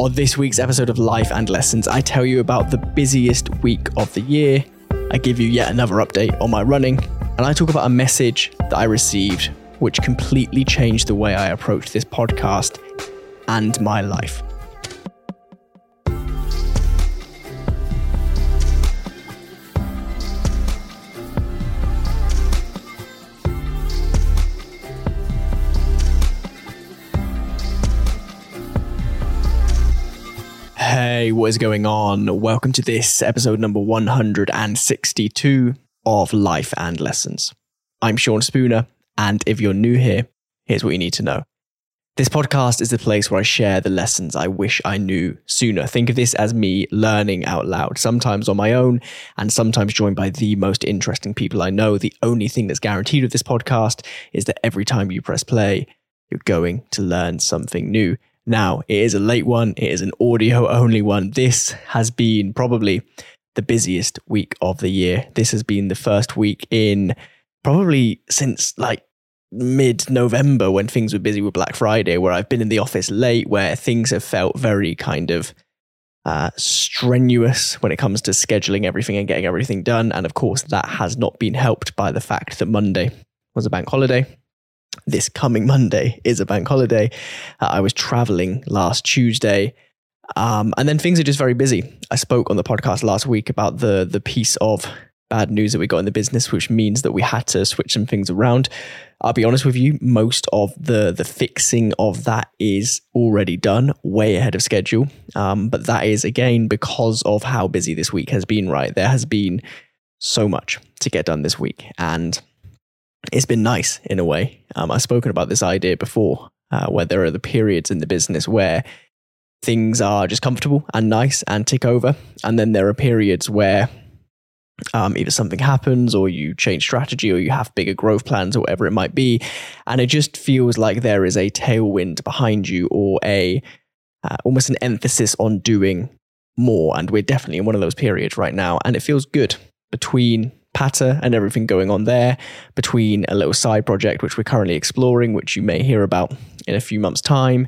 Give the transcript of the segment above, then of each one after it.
On this week's episode of Life and Lessons, I tell you about the busiest week of the year. I give you yet another update on my running, and I talk about a message that I received which completely changed the way I approach this podcast and my life. Hey, what is going on? Welcome to this episode number 162 of Life and Lessons. I'm Sean Spooner, and if you're new here, here's what you need to know. This podcast is the place where I share the lessons I wish I knew sooner. Think of this as me learning out loud, sometimes on my own, and sometimes joined by the most interesting people I know. The only thing that's guaranteed with this podcast is that every time you press play, you're going to learn something new. Now, it is a late one, it is an audio only one. This has been probably the busiest week of the year. This has been the first week in probably since like mid November when things were busy with Black Friday, where I've been in the office late, where things have felt very kind of uh, strenuous when it comes to scheduling everything and getting everything done. And of course, that has not been helped by the fact that Monday was a bank holiday this coming Monday is a bank holiday. Uh, I was traveling last Tuesday. Um, and then things are just very busy. I spoke on the podcast last week about the the piece of bad news that we got in the business, which means that we had to switch some things around. I'll be honest with you, most of the the fixing of that is already done, way ahead of schedule. Um, but that is again because of how busy this week has been. Right, there has been so much to get done this week, and it's been nice in a way. Um, I've spoken about this idea before, uh, where there are the periods in the business where things are just comfortable and nice and tick over. And then there are periods where um, either something happens or you change strategy or you have bigger growth plans or whatever it might be. And it just feels like there is a tailwind behind you or a uh, almost an emphasis on doing more. And we're definitely in one of those periods right now. And it feels good between Patter and everything going on there, between a little side project which we're currently exploring, which you may hear about in a few months' time.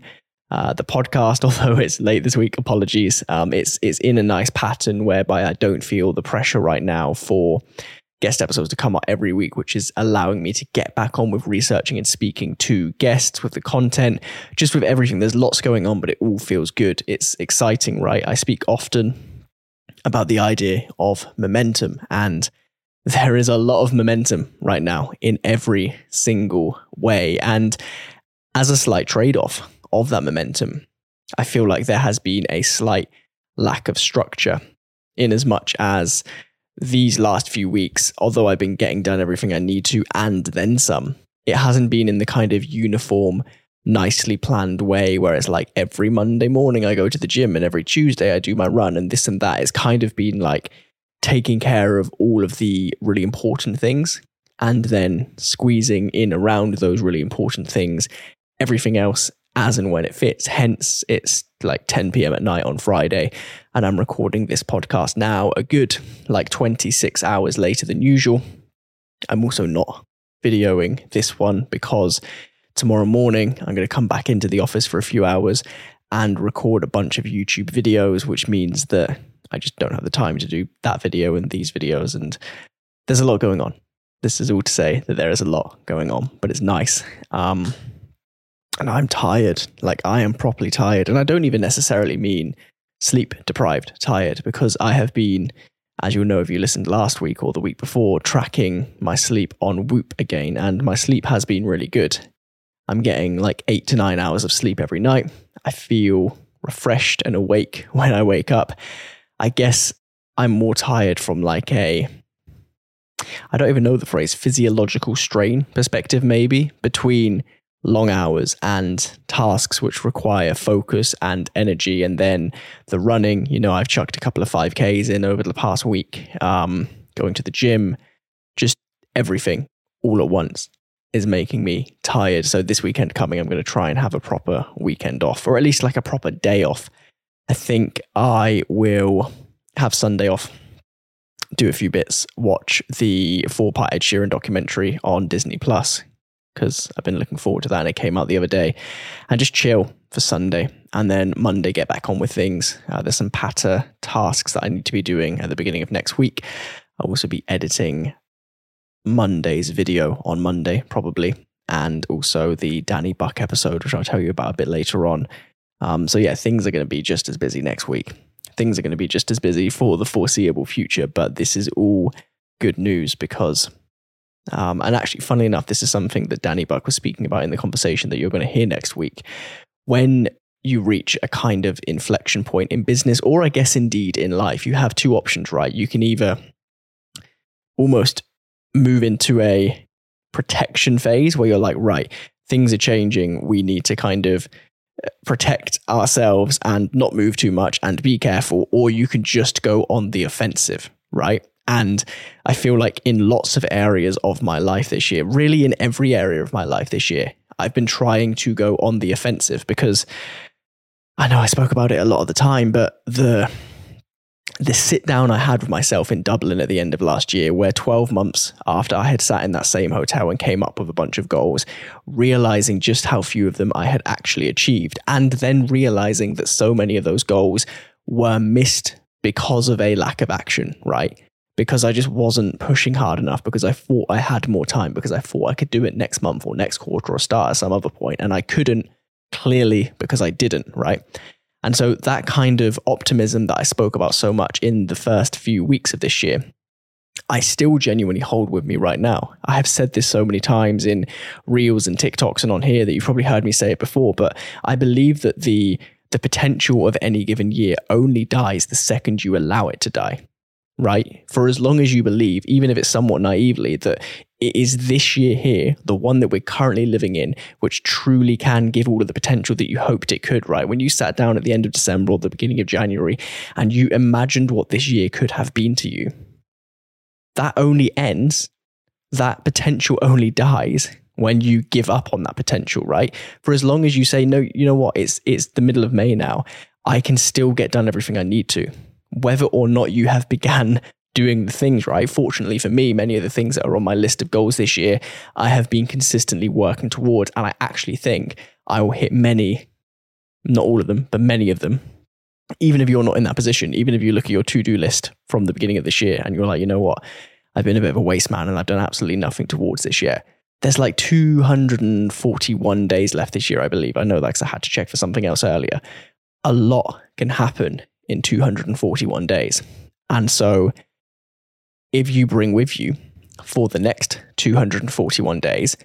Uh, the podcast, although it's late this week, apologies. Um, it's it's in a nice pattern whereby I don't feel the pressure right now for guest episodes to come out every week, which is allowing me to get back on with researching and speaking to guests with the content, just with everything. There's lots going on, but it all feels good. It's exciting, right? I speak often about the idea of momentum and there is a lot of momentum right now in every single way. And as a slight trade off of that momentum, I feel like there has been a slight lack of structure in as much as these last few weeks, although I've been getting done everything I need to and then some, it hasn't been in the kind of uniform, nicely planned way where it's like every Monday morning I go to the gym and every Tuesday I do my run and this and that. It's kind of been like taking care of all of the really important things and then squeezing in around those really important things everything else as and when it fits. Hence, it's like 10 p.m. at night on Friday, and I'm recording this podcast now a good like 26 hours later than usual. I'm also not videoing this one because tomorrow morning I'm going to come back into the office for a few hours and record a bunch of YouTube videos, which means that I just don't have the time to do that video and these videos. And there's a lot going on. This is all to say that there is a lot going on, but it's nice. Um, and I'm tired. Like I am properly tired. And I don't even necessarily mean sleep deprived, tired, because I have been, as you'll know if you listened last week or the week before, tracking my sleep on Whoop again. And my sleep has been really good. I'm getting like eight to nine hours of sleep every night. I feel refreshed and awake when I wake up. I guess I'm more tired from like a I don't even know the phrase physiological strain perspective maybe between long hours and tasks which require focus and energy and then the running. You know I've chucked a couple of 5ks in over the past week um, going to the gym. Just everything all at once is making me tired. So this weekend coming I'm going to try and have a proper weekend off or at least like a proper day off I think I will have Sunday off, do a few bits, watch the four part Ed Sheeran documentary on Disney Plus. because I've been looking forward to that and it came out the other day and just chill for Sunday and then Monday get back on with things. Uh, there's some patter tasks that I need to be doing at the beginning of next week. I'll also be editing Monday's video on Monday, probably, and also the Danny Buck episode, which I'll tell you about a bit later on. Um, so, yeah, things are going to be just as busy next week. Things are going to be just as busy for the foreseeable future, but this is all good news because um, and actually, funnily enough, this is something that Danny Buck was speaking about in the conversation that you're going to hear next week. When you reach a kind of inflection point in business, or I guess indeed in life, you have two options, right? You can either almost move into a protection phase where you're like, right, things are changing. We need to kind of protect ourselves and not move too much and be careful, or you can just go on the offensive, right? And I feel like in lots of areas of my life this year, really in every area of my life this year, I've been trying to go on the offensive because I know I spoke about it a lot of the time, but the the sit down I had with myself in Dublin at the end of last year, where 12 months after I had sat in that same hotel and came up with a bunch of goals, realizing just how few of them I had actually achieved, and then realizing that so many of those goals were missed because of a lack of action, right? because I just wasn't pushing hard enough because I thought I had more time because I thought I could do it next month or next quarter or start at some other point and I couldn't clearly because I didn't, right? And so that kind of optimism that I spoke about so much in the first few weeks of this year, I still genuinely hold with me right now. I have said this so many times in reels and TikToks and on here that you've probably heard me say it before, but I believe that the the potential of any given year only dies the second you allow it to die right? For as long as you believe, even if it's somewhat naively, that it is this year here, the one that we're currently living in, which truly can give all of the potential that you hoped it could, right? When you sat down at the end of December or the beginning of January and you imagined what this year could have been to you, that only ends, that potential only dies when you give up on that potential, right? For as long as you say, no, you know what, it's it's the middle of May now. I can still get done everything I need to whether or not you have began doing the things right. Fortunately for me, many of the things that are on my list of goals this year, I have been consistently working towards. And I actually think I will hit many, not all of them, but many of them. Even if you're not in that position, even if you look at your to do list from the beginning of this year and you're like, you know what, I've been a bit of a waste man and I've done absolutely nothing towards this year. There's like 241 days left this year, I believe. I know that because I had to check for something else earlier. A lot can happen in 241 days. And so, if you bring with you for the next 241 days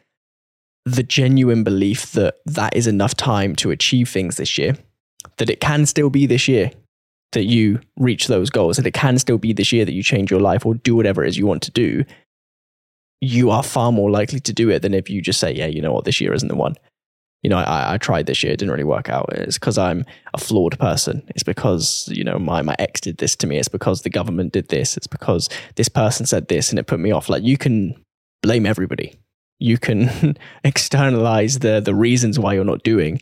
the genuine belief that that is enough time to achieve things this year, that it can still be this year that you reach those goals, that it can still be this year that you change your life or do whatever it is you want to do, you are far more likely to do it than if you just say, yeah, you know what, this year isn't the one you know, I, I tried this year, it didn't really work out. It's because I'm a flawed person. It's because, you know, my, my ex did this to me. It's because the government did this. It's because this person said this and it put me off. Like you can blame everybody. You can externalize the the reasons why you're not doing.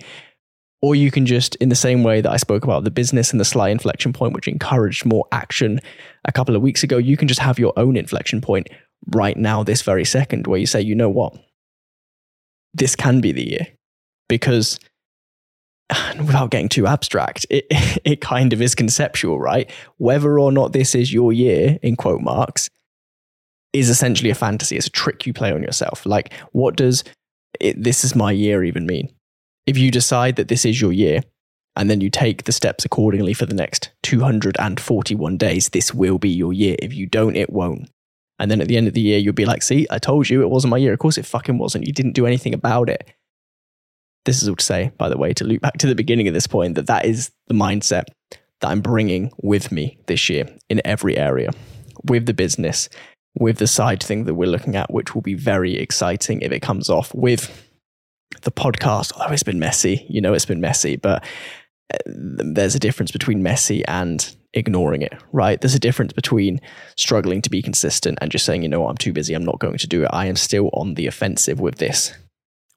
Or you can just, in the same way that I spoke about the business and the sly inflection point, which encouraged more action a couple of weeks ago, you can just have your own inflection point right now, this very second, where you say, you know what? This can be the year because without getting too abstract, it, it kind of is conceptual, right? Whether or not this is your year, in quote marks, is essentially a fantasy. It's a trick you play on yourself. Like, what does it, this is my year even mean? If you decide that this is your year and then you take the steps accordingly for the next 241 days, this will be your year. If you don't, it won't. And then at the end of the year, you'll be like, see, I told you it wasn't my year. Of course, it fucking wasn't. You didn't do anything about it this is all to say, by the way, to loop back to the beginning of this point, that that is the mindset that I'm bringing with me this year in every area, with the business, with the side thing that we're looking at, which will be very exciting if it comes off, with the podcast. Although it's been messy, you know, it's been messy, but uh, there's a difference between messy and ignoring it, right? There's a difference between struggling to be consistent and just saying, you know, what, I'm too busy, I'm not going to do it. I am still on the offensive with this,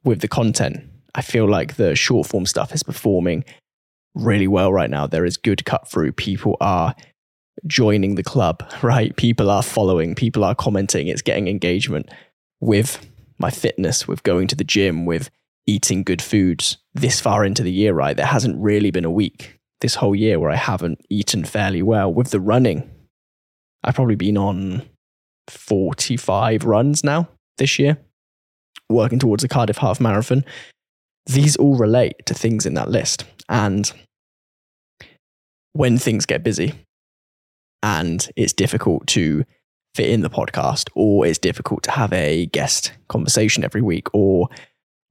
with the content I feel like the short form stuff is performing really well right now. There is good cut through. People are joining the club, right? People are following, people are commenting. It's getting engagement with my fitness, with going to the gym, with eating good foods this far into the year, right? There hasn't really been a week this whole year where I haven't eaten fairly well. With the running, I've probably been on 45 runs now this year, working towards a Cardiff half marathon. These all relate to things in that list. And when things get busy and it's difficult to fit in the podcast, or it's difficult to have a guest conversation every week, or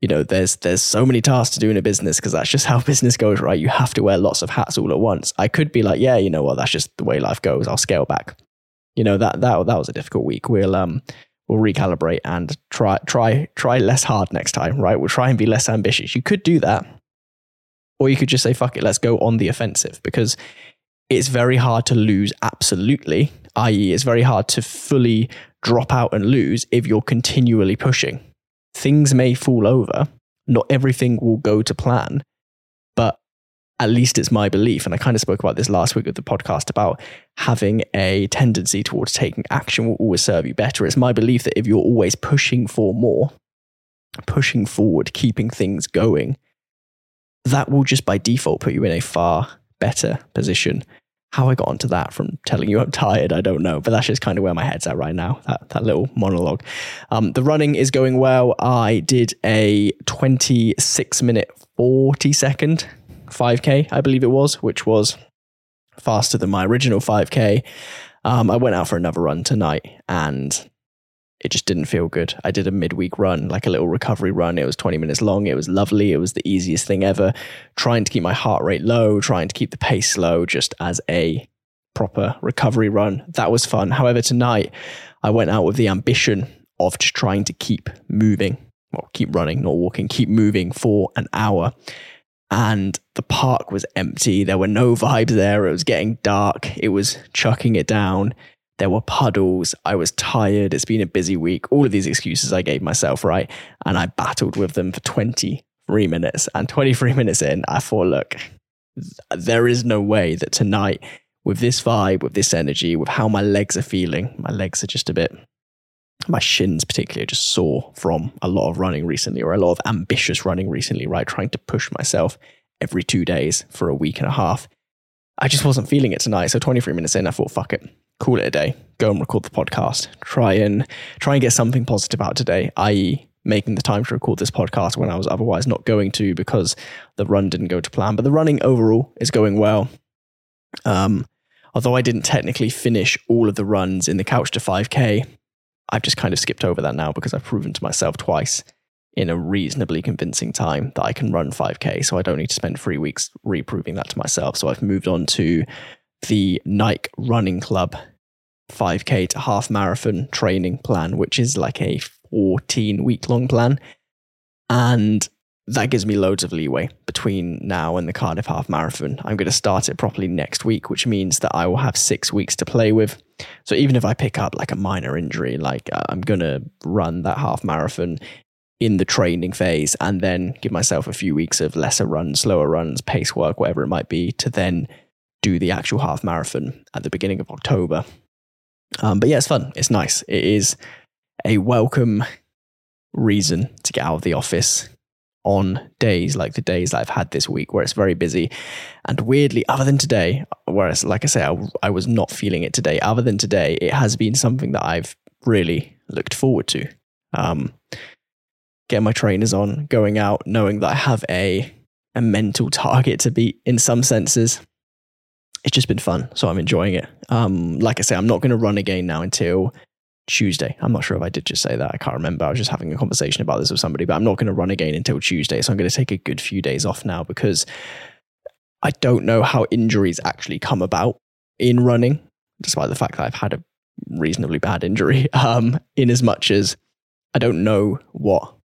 you know, there's there's so many tasks to do in a business because that's just how business goes, right? You have to wear lots of hats all at once. I could be like, yeah, you know what, that's just the way life goes. I'll scale back. You know that that that was a difficult week. We'll um we'll recalibrate and try try try less hard next time, right? We'll try and be less ambitious. You could do that, or you could just say, fuck it, let's go on the offensive because it's very hard to lose absolutely. I.e., it's very hard to fully drop out and lose if you're continually pushing things may fall over. Not everything will go to plan, at least it's my belief. And I kind of spoke about this last week of the podcast about having a tendency towards taking action will always serve you better. It's my belief that if you're always pushing for more, pushing forward, keeping things going, that will just by default put you in a far better position how I got onto that from telling you I'm tired, I don't know, but that's just kind of where my head's at right now. That that little monologue. Um, the running is going well. I did a 26 minute 40 second 5k, I believe it was, which was faster than my original 5k. Um, I went out for another run tonight and it just didn't feel good. I did a midweek run, like a little recovery run. It was 20 minutes long. It was lovely. It was the easiest thing ever. Trying to keep my heart rate low, trying to keep the pace low, just as a proper recovery run. That was fun. However, tonight I went out with the ambition of just trying to keep moving, well, keep running, not walking, keep moving for an hour. And the park was empty. There were no vibes there. It was getting dark. It was chucking it down there were puddles. I was tired. It's been a busy week. All of these excuses I gave myself, right? And I battled with them for 23 minutes. And 23 minutes in, I thought, look, there is no way that tonight, with this vibe, with this energy, with how my legs are feeling, my legs are just a bit, my shins particularly are just sore from a lot of running recently or a lot of ambitious running recently, right? Trying to push myself every two days for a week and a half. I just wasn't feeling it tonight. So 23 minutes in, I thought, fuck it call it a day. Go and record the podcast. Try and try and get something positive out today, i.e., making the time to record this podcast when I was otherwise not going to because the run didn't go to plan. But the running overall is going well. Um, although I didn't technically finish all of the runs in the couch to 5K, I've just kind of skipped over that now because I've proven to myself twice in a reasonably convincing time that I can run 5K. So I don't need to spend three weeks reproving that to myself. So I've moved on to the Nike Running Club 5K to half marathon training plan, which is like a 14 week long plan. And that gives me loads of leeway between now and the Cardiff Half Marathon. I'm going to start it properly next week, which means that I will have six weeks to play with. So even if I pick up like a minor injury, like uh, I'm going to run that half marathon in the training phase and then give myself a few weeks of lesser runs, slower runs, pace work, whatever it might be, to then do the actual half marathon at the beginning of October. Um, but yeah, it's fun. It's nice. It is a welcome reason to get out of the office on days like the days that I've had this week where it's very busy. And weirdly, other than today, whereas, like I say, I, I was not feeling it today, other than today, it has been something that I've really looked forward to. Um, getting my trainers on, going out, knowing that I have a, a mental target to beat in some senses it's just been fun. So I'm enjoying it. Um, like I say, I'm not going to run again now until Tuesday. I'm not sure if I did just say that. I can't remember. I was just having a conversation about this with somebody, but I'm not going to run again until Tuesday. So I'm going to take a good few days off now because I don't know how injuries actually come about in running, despite the fact that I've had a reasonably bad injury. Um, in as much as I don't know what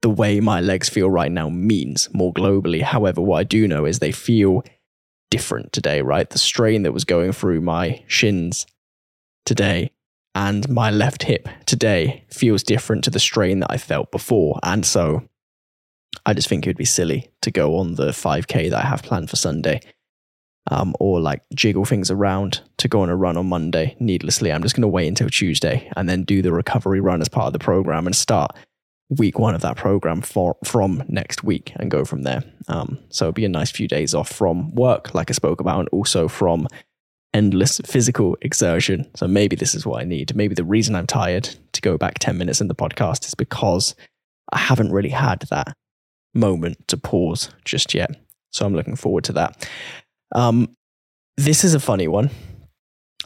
the way my legs feel right now means more globally. However, what I do know is they feel different today, right? The strain that was going through my shins today and my left hip today feels different to the strain that I felt before. And so I just think it would be silly to go on the 5K that I have planned for Sunday. Um, or like jiggle things around to go on a run on Monday needlessly. I'm just going to wait until Tuesday and then do the recovery run as part of the program and start week one of that program for from next week and go from there. Um, so it'll be a nice few days off from work, like I spoke about, and also from endless physical exertion. So maybe this is what I need. Maybe the reason I'm tired to go back 10 minutes in the podcast is because I haven't really had that moment to pause just yet. So I'm looking forward to that. Um, this is a funny one.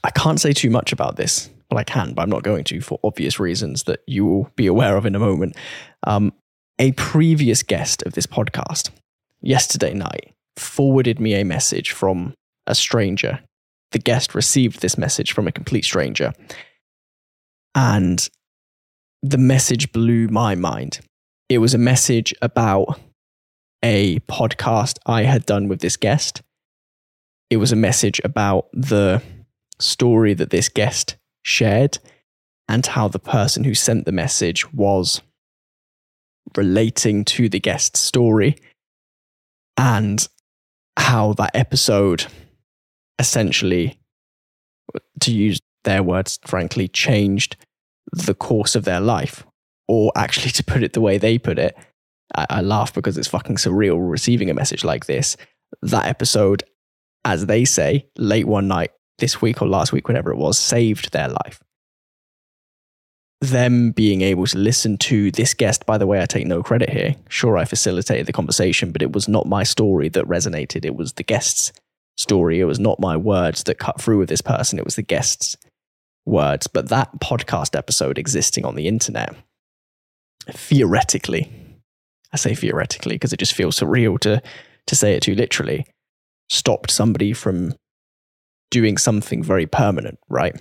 I can't say too much about this. Well, I can, but I'm not going to for obvious reasons that you will be aware of in a moment. Um, a previous guest of this podcast yesterday night forwarded me a message from a stranger. The guest received this message from a complete stranger. And the message blew my mind. It was a message about a podcast I had done with this guest. It was a message about the story that this guest shared and how the person who sent the message was relating to the guest's story and how that episode essentially, to use their words, frankly, changed the course of their life. Or actually, to put it the way they put it, I, I laugh because it's fucking surreal receiving a message like this. That episode, as they say, late one night this week or last week, whenever it was, saved their life. Them being able to listen to this guest, by the way, I take no credit here. Sure, I facilitated the conversation, but it was not my story that resonated. It was the guest's story. It was not my words that cut through with this person. It was the guest's words. But that podcast episode existing on the internet, theoretically, I say theoretically because it just feels surreal to to say it too literally, stopped somebody from doing something very permanent, right?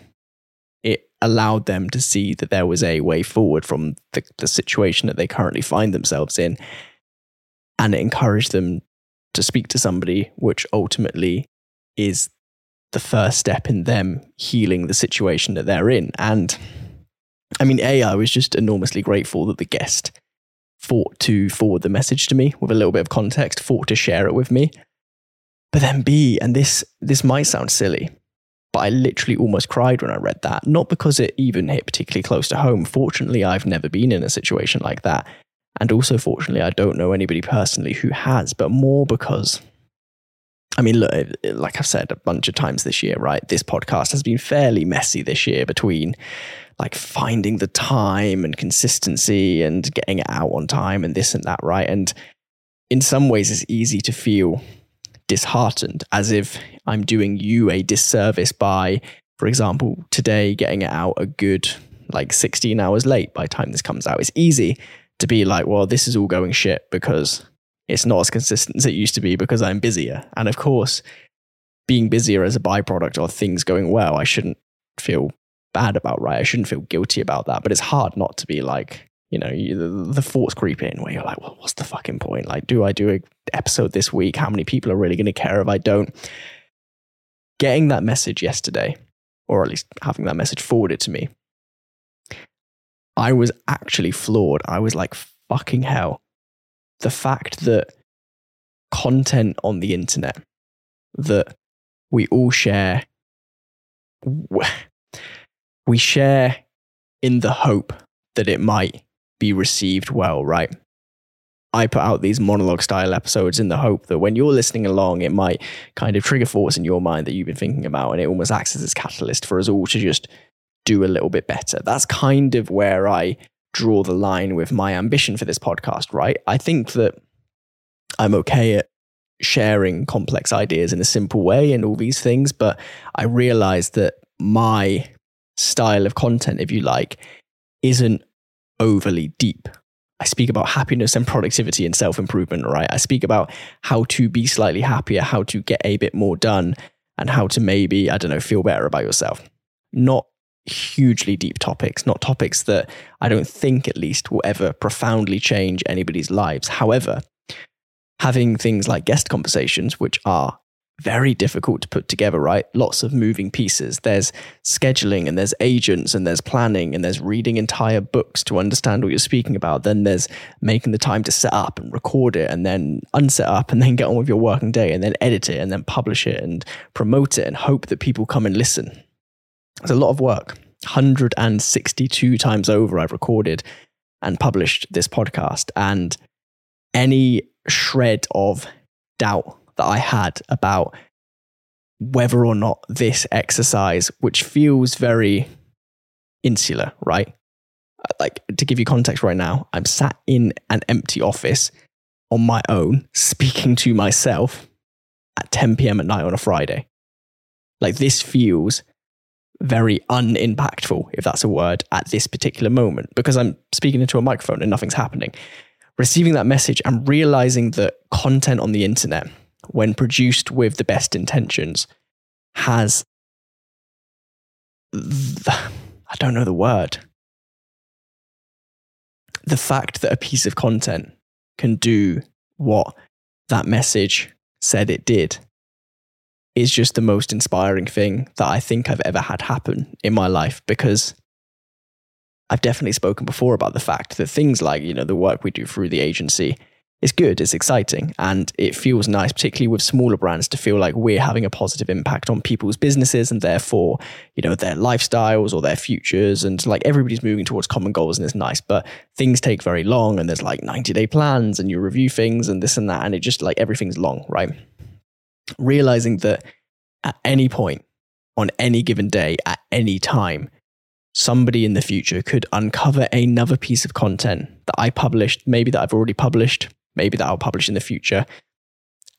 It allowed them to see that there was a way forward from the, the situation that they currently find themselves in. And it encouraged them to speak to somebody, which ultimately is the first step in them healing the situation that they're in. And I mean, A, I was just enormously grateful that the guest fought to forward the message to me with a little bit of context, fought to share it with me. But then B, and this this might sound silly, but I literally almost cried when I read that. Not because it even hit particularly close to home. Fortunately, I've never been in a situation like that. And also, fortunately, I don't know anybody personally who has, but more because, I mean, look, like I've said a bunch of times this year, right? This podcast has been fairly messy this year between like finding the time and consistency and getting it out on time and this and that, right? And in some ways, it's easy to feel disheartened as if I'm doing you a disservice by, for example, today getting it out a good like 16 hours late by time this comes out. It's easy to be like, well, this is all going shit because it's not as consistent as it used to be because I'm busier. And of course, being busier as a byproduct of things going well, I shouldn't feel bad about, right? I shouldn't feel guilty about that. But it's hard not to be like, you know, you, the, the thoughts creep in where you're like, well, what's the fucking point? Like, do I do an episode this week? How many people are really going to care if I don't? Getting that message yesterday, or at least having that message forwarded to me, I was actually floored. I was like, fucking hell. The fact that content on the internet that we all share, we share in the hope that it might be received well, right? I put out these monologue style episodes in the hope that when you're listening along, it might kind of trigger thoughts in your mind that you've been thinking about, and it almost acts as this catalyst for us all to just do a little bit better. That's kind of where I draw the line with my ambition for this podcast, right? I think that I'm okay at sharing complex ideas in a simple way and all these things, but I realize that my style of content, if you like, isn't overly deep. I speak about happiness and productivity and self improvement, right? I speak about how to be slightly happier, how to get a bit more done, and how to maybe, I don't know, feel better about yourself. Not hugely deep topics, not topics that I don't think at least will ever profoundly change anybody's lives. However, having things like guest conversations, which are very difficult to put together, right? Lots of moving pieces. There's scheduling and there's agents and there's planning and there's reading entire books to understand what you're speaking about. Then there's making the time to set up and record it and then unset up and then get on with your working day and then edit it and then publish it and promote it and hope that people come and listen. It's a lot of work. 162 times over, I've recorded and published this podcast. And any shred of doubt that I had about whether or not this exercise, which feels very insular, right? Like to give you context right now, I'm sat in an empty office on my own, speaking to myself at 10 p.m. at night on a Friday. Like this feels very unimpactful, if that's a word, at this particular moment because I'm speaking into a microphone and nothing's happening. Receiving that message and realizing that content on the internet, when produced with the best intentions, has the, I don't know the word. The fact that a piece of content can do what that message said it did is just the most inspiring thing that I think I've ever had happen in my life because I've definitely spoken before about the fact that things like, you know, the work we do through the agency is good, it's exciting, and it feels nice, particularly with smaller brands, to feel like we're having a positive impact on people's businesses and therefore, you know, their lifestyles or their futures. And like everybody's moving towards common goals and it's nice, but things take very long and there's like 90 day plans and you review things and this and that. And it just like everything's long, right? Realizing that at any point on any given day, at any time, somebody in the future could uncover another piece of content that I published, maybe that I've already published, maybe that I'll publish in the future,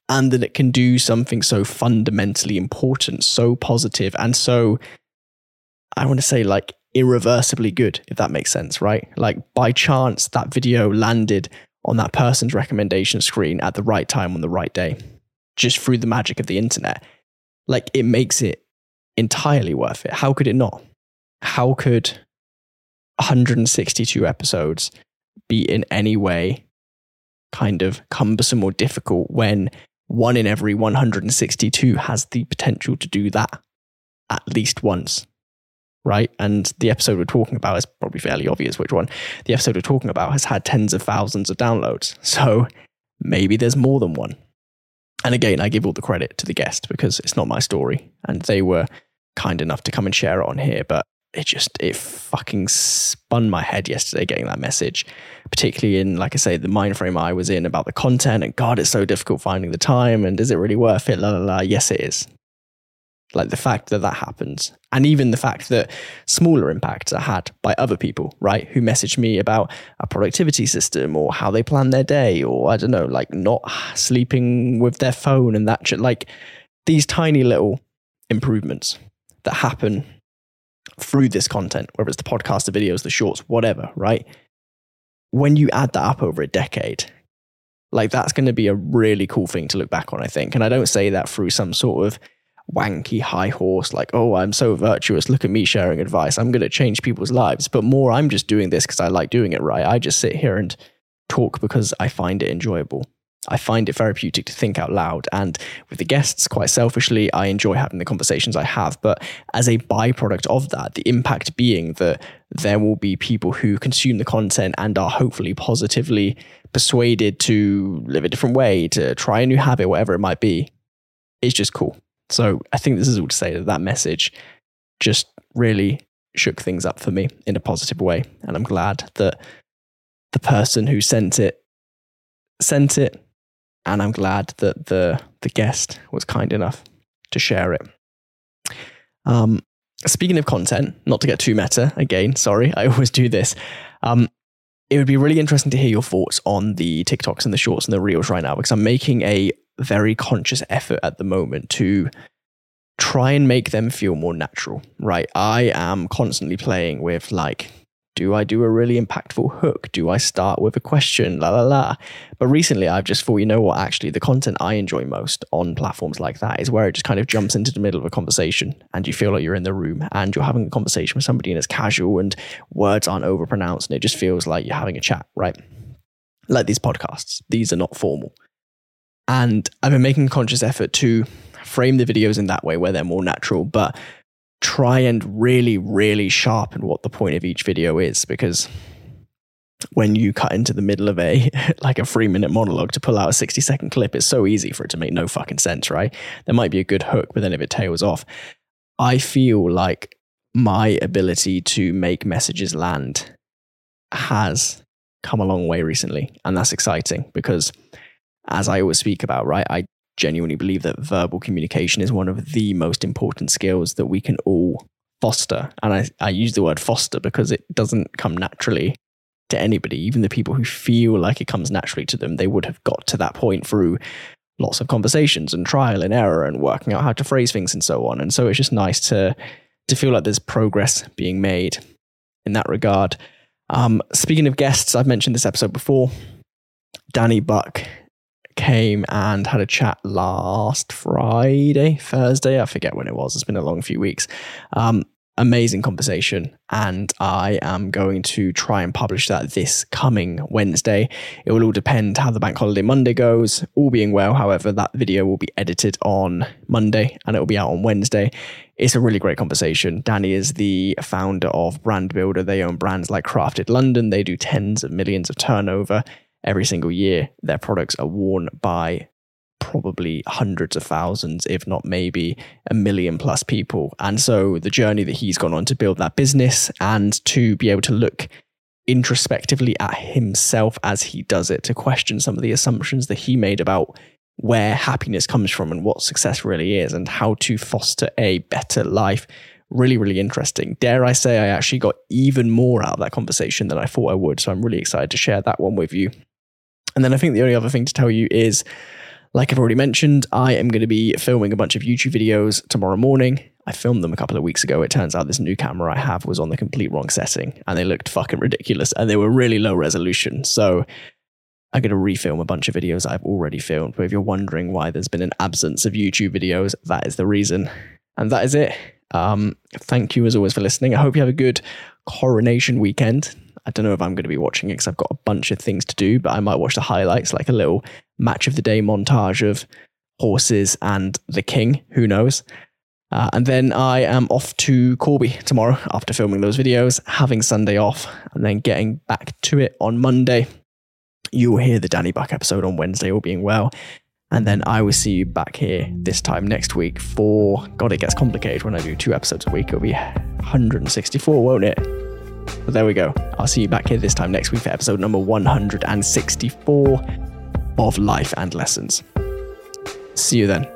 and that it can do something so fundamentally important, so positive, and so, I want to say, like irreversibly good, if that makes sense, right? Like by chance, that video landed on that person's recommendation screen at the right time on the right day just through the magic of the internet. Like it makes it entirely worth it. How could it not? How could 162 episodes be in any way kind of cumbersome or difficult when one in every 162 has the potential to do that at least once? Right. And the episode we're talking about is probably fairly obvious which one. The episode we're talking about has had tens of thousands of downloads. So maybe there's more than one. And again, I give all the credit to the guest because it's not my story. And they were kind enough to come and share it on here. But it just, it fucking spun my head yesterday getting that message, particularly in, like I say, the mind frame I was in about the content. And God, it's so difficult finding the time. And is it really worth it? La, la, la. Yes, it is. Like the fact that that happens, and even the fact that smaller impacts are had by other people, right? Who message me about a productivity system or how they plan their day, or I don't know, like not sleeping with their phone and that shit. Like these tiny little improvements that happen through this content, whether it's the podcast, the videos, the shorts, whatever, right? When you add that up over a decade, like that's going to be a really cool thing to look back on, I think. And I don't say that through some sort of wanky high horse, like, oh, I'm so virtuous. Look at me sharing advice. I'm going to change people's lives. But more, I'm just doing this because I like doing it right. I just sit here and talk because I find it enjoyable. I find it therapeutic to think out loud. And with the guests, quite selfishly, I enjoy having the conversations I have. But as a byproduct of that, the impact being that there will be people who consume the content and are hopefully positively persuaded to live a different way, to try a new habit, whatever it might be, It's just cool. So I think this is all to say that that message just really shook things up for me in a positive way. And I'm glad that the person who sent it sent it. And I'm glad that the, the guest was kind enough to share it. Um, speaking of content, not to get too meta again, sorry, I always do this. Um, it would be really interesting to hear your thoughts on the TikToks and the shorts and the reels right now because I'm making a very conscious effort at the moment to try and make them feel more natural, right? I am constantly playing with like, do I do a really impactful hook? Do I start with a question? La la la. But recently I've just thought, you know what, actually, the content I enjoy most on platforms like that is where it just kind of jumps into the middle of a conversation and you feel like you're in the room and you're having a conversation with somebody and it's casual and words aren't overpronounced and it just feels like you're having a chat, right? Like these podcasts, these are not formal. And I've been making a conscious effort to frame the videos in that way where they're more natural, but try and really, really sharpen what the point of each video is because when you cut into the middle of a like a three minute monologue to pull out a 60 second clip it's so easy for it to make no fucking sense right there might be a good hook but then if it tails off i feel like my ability to make messages land has come a long way recently. And that's exciting because, as I always speak about, right, I genuinely believe that verbal communication is one of the most important skills that we can all foster. And I, I use the word foster because it doesn't come naturally to anybody, even the people who feel like it comes naturally to them. They would have got to that point through lots of conversations and trial and error and working out how to phrase things and so on. And so it's just nice to to feel like there's progress being made in that regard. Um, speaking of guests, I've mentioned this episode before. Danny Buck came and had a chat last Friday, Thursday. I forget when it was. It's been a long few weeks. Um, amazing conversation. And I am going to try and publish that this coming Wednesday. It will all depend how the bank holiday Monday goes. All being well, however, that video will be edited on Monday and it will be out on Wednesday. It's a really great conversation. Danny is the founder of Brand Builder. They own brands like Crafted London. They do tens of millions of turnover every single year. Their products are worn by probably hundreds of thousands, if not maybe a million plus people. And so the journey that he's gone on to build that business and to be able to look introspectively at himself as he does it, to question some of the assumptions that he made about where happiness comes from and what success really is and how to foster a better life. Really, really interesting. Dare I say, I actually got even more out of that conversation than I thought I would. So I'm really excited to share that one with you. And then I think the only other thing to tell you is like I've already mentioned, I am going to be filming a bunch of YouTube videos tomorrow morning. I filmed them a couple of weeks ago. It turns out this new camera I have was on the complete wrong setting and they looked fucking ridiculous and they were really low resolution. So I'm going to refilm a bunch of videos I've already filmed. But if you're wondering why there's been an absence of YouTube videos, that is the reason. And that is it. Um, thank you as always for listening. I hope you have a good coronation weekend. I don't know if I'm going to be watching it because I've got a bunch of things to do, but I might watch the highlights, like a little match of the day montage of horses and the king. Who knows? Uh, and then I am off to Corby tomorrow after filming those videos, having Sunday off, and then getting back to it on Monday. You will hear the Danny Buck episode on Wednesday, all being well. And then I will see you back here this time next week for God, it gets complicated when I do two episodes a week. It'll be 164, won't it? But there we go. I'll see you back here this time next week for episode number 164 of Life and Lessons. See you then.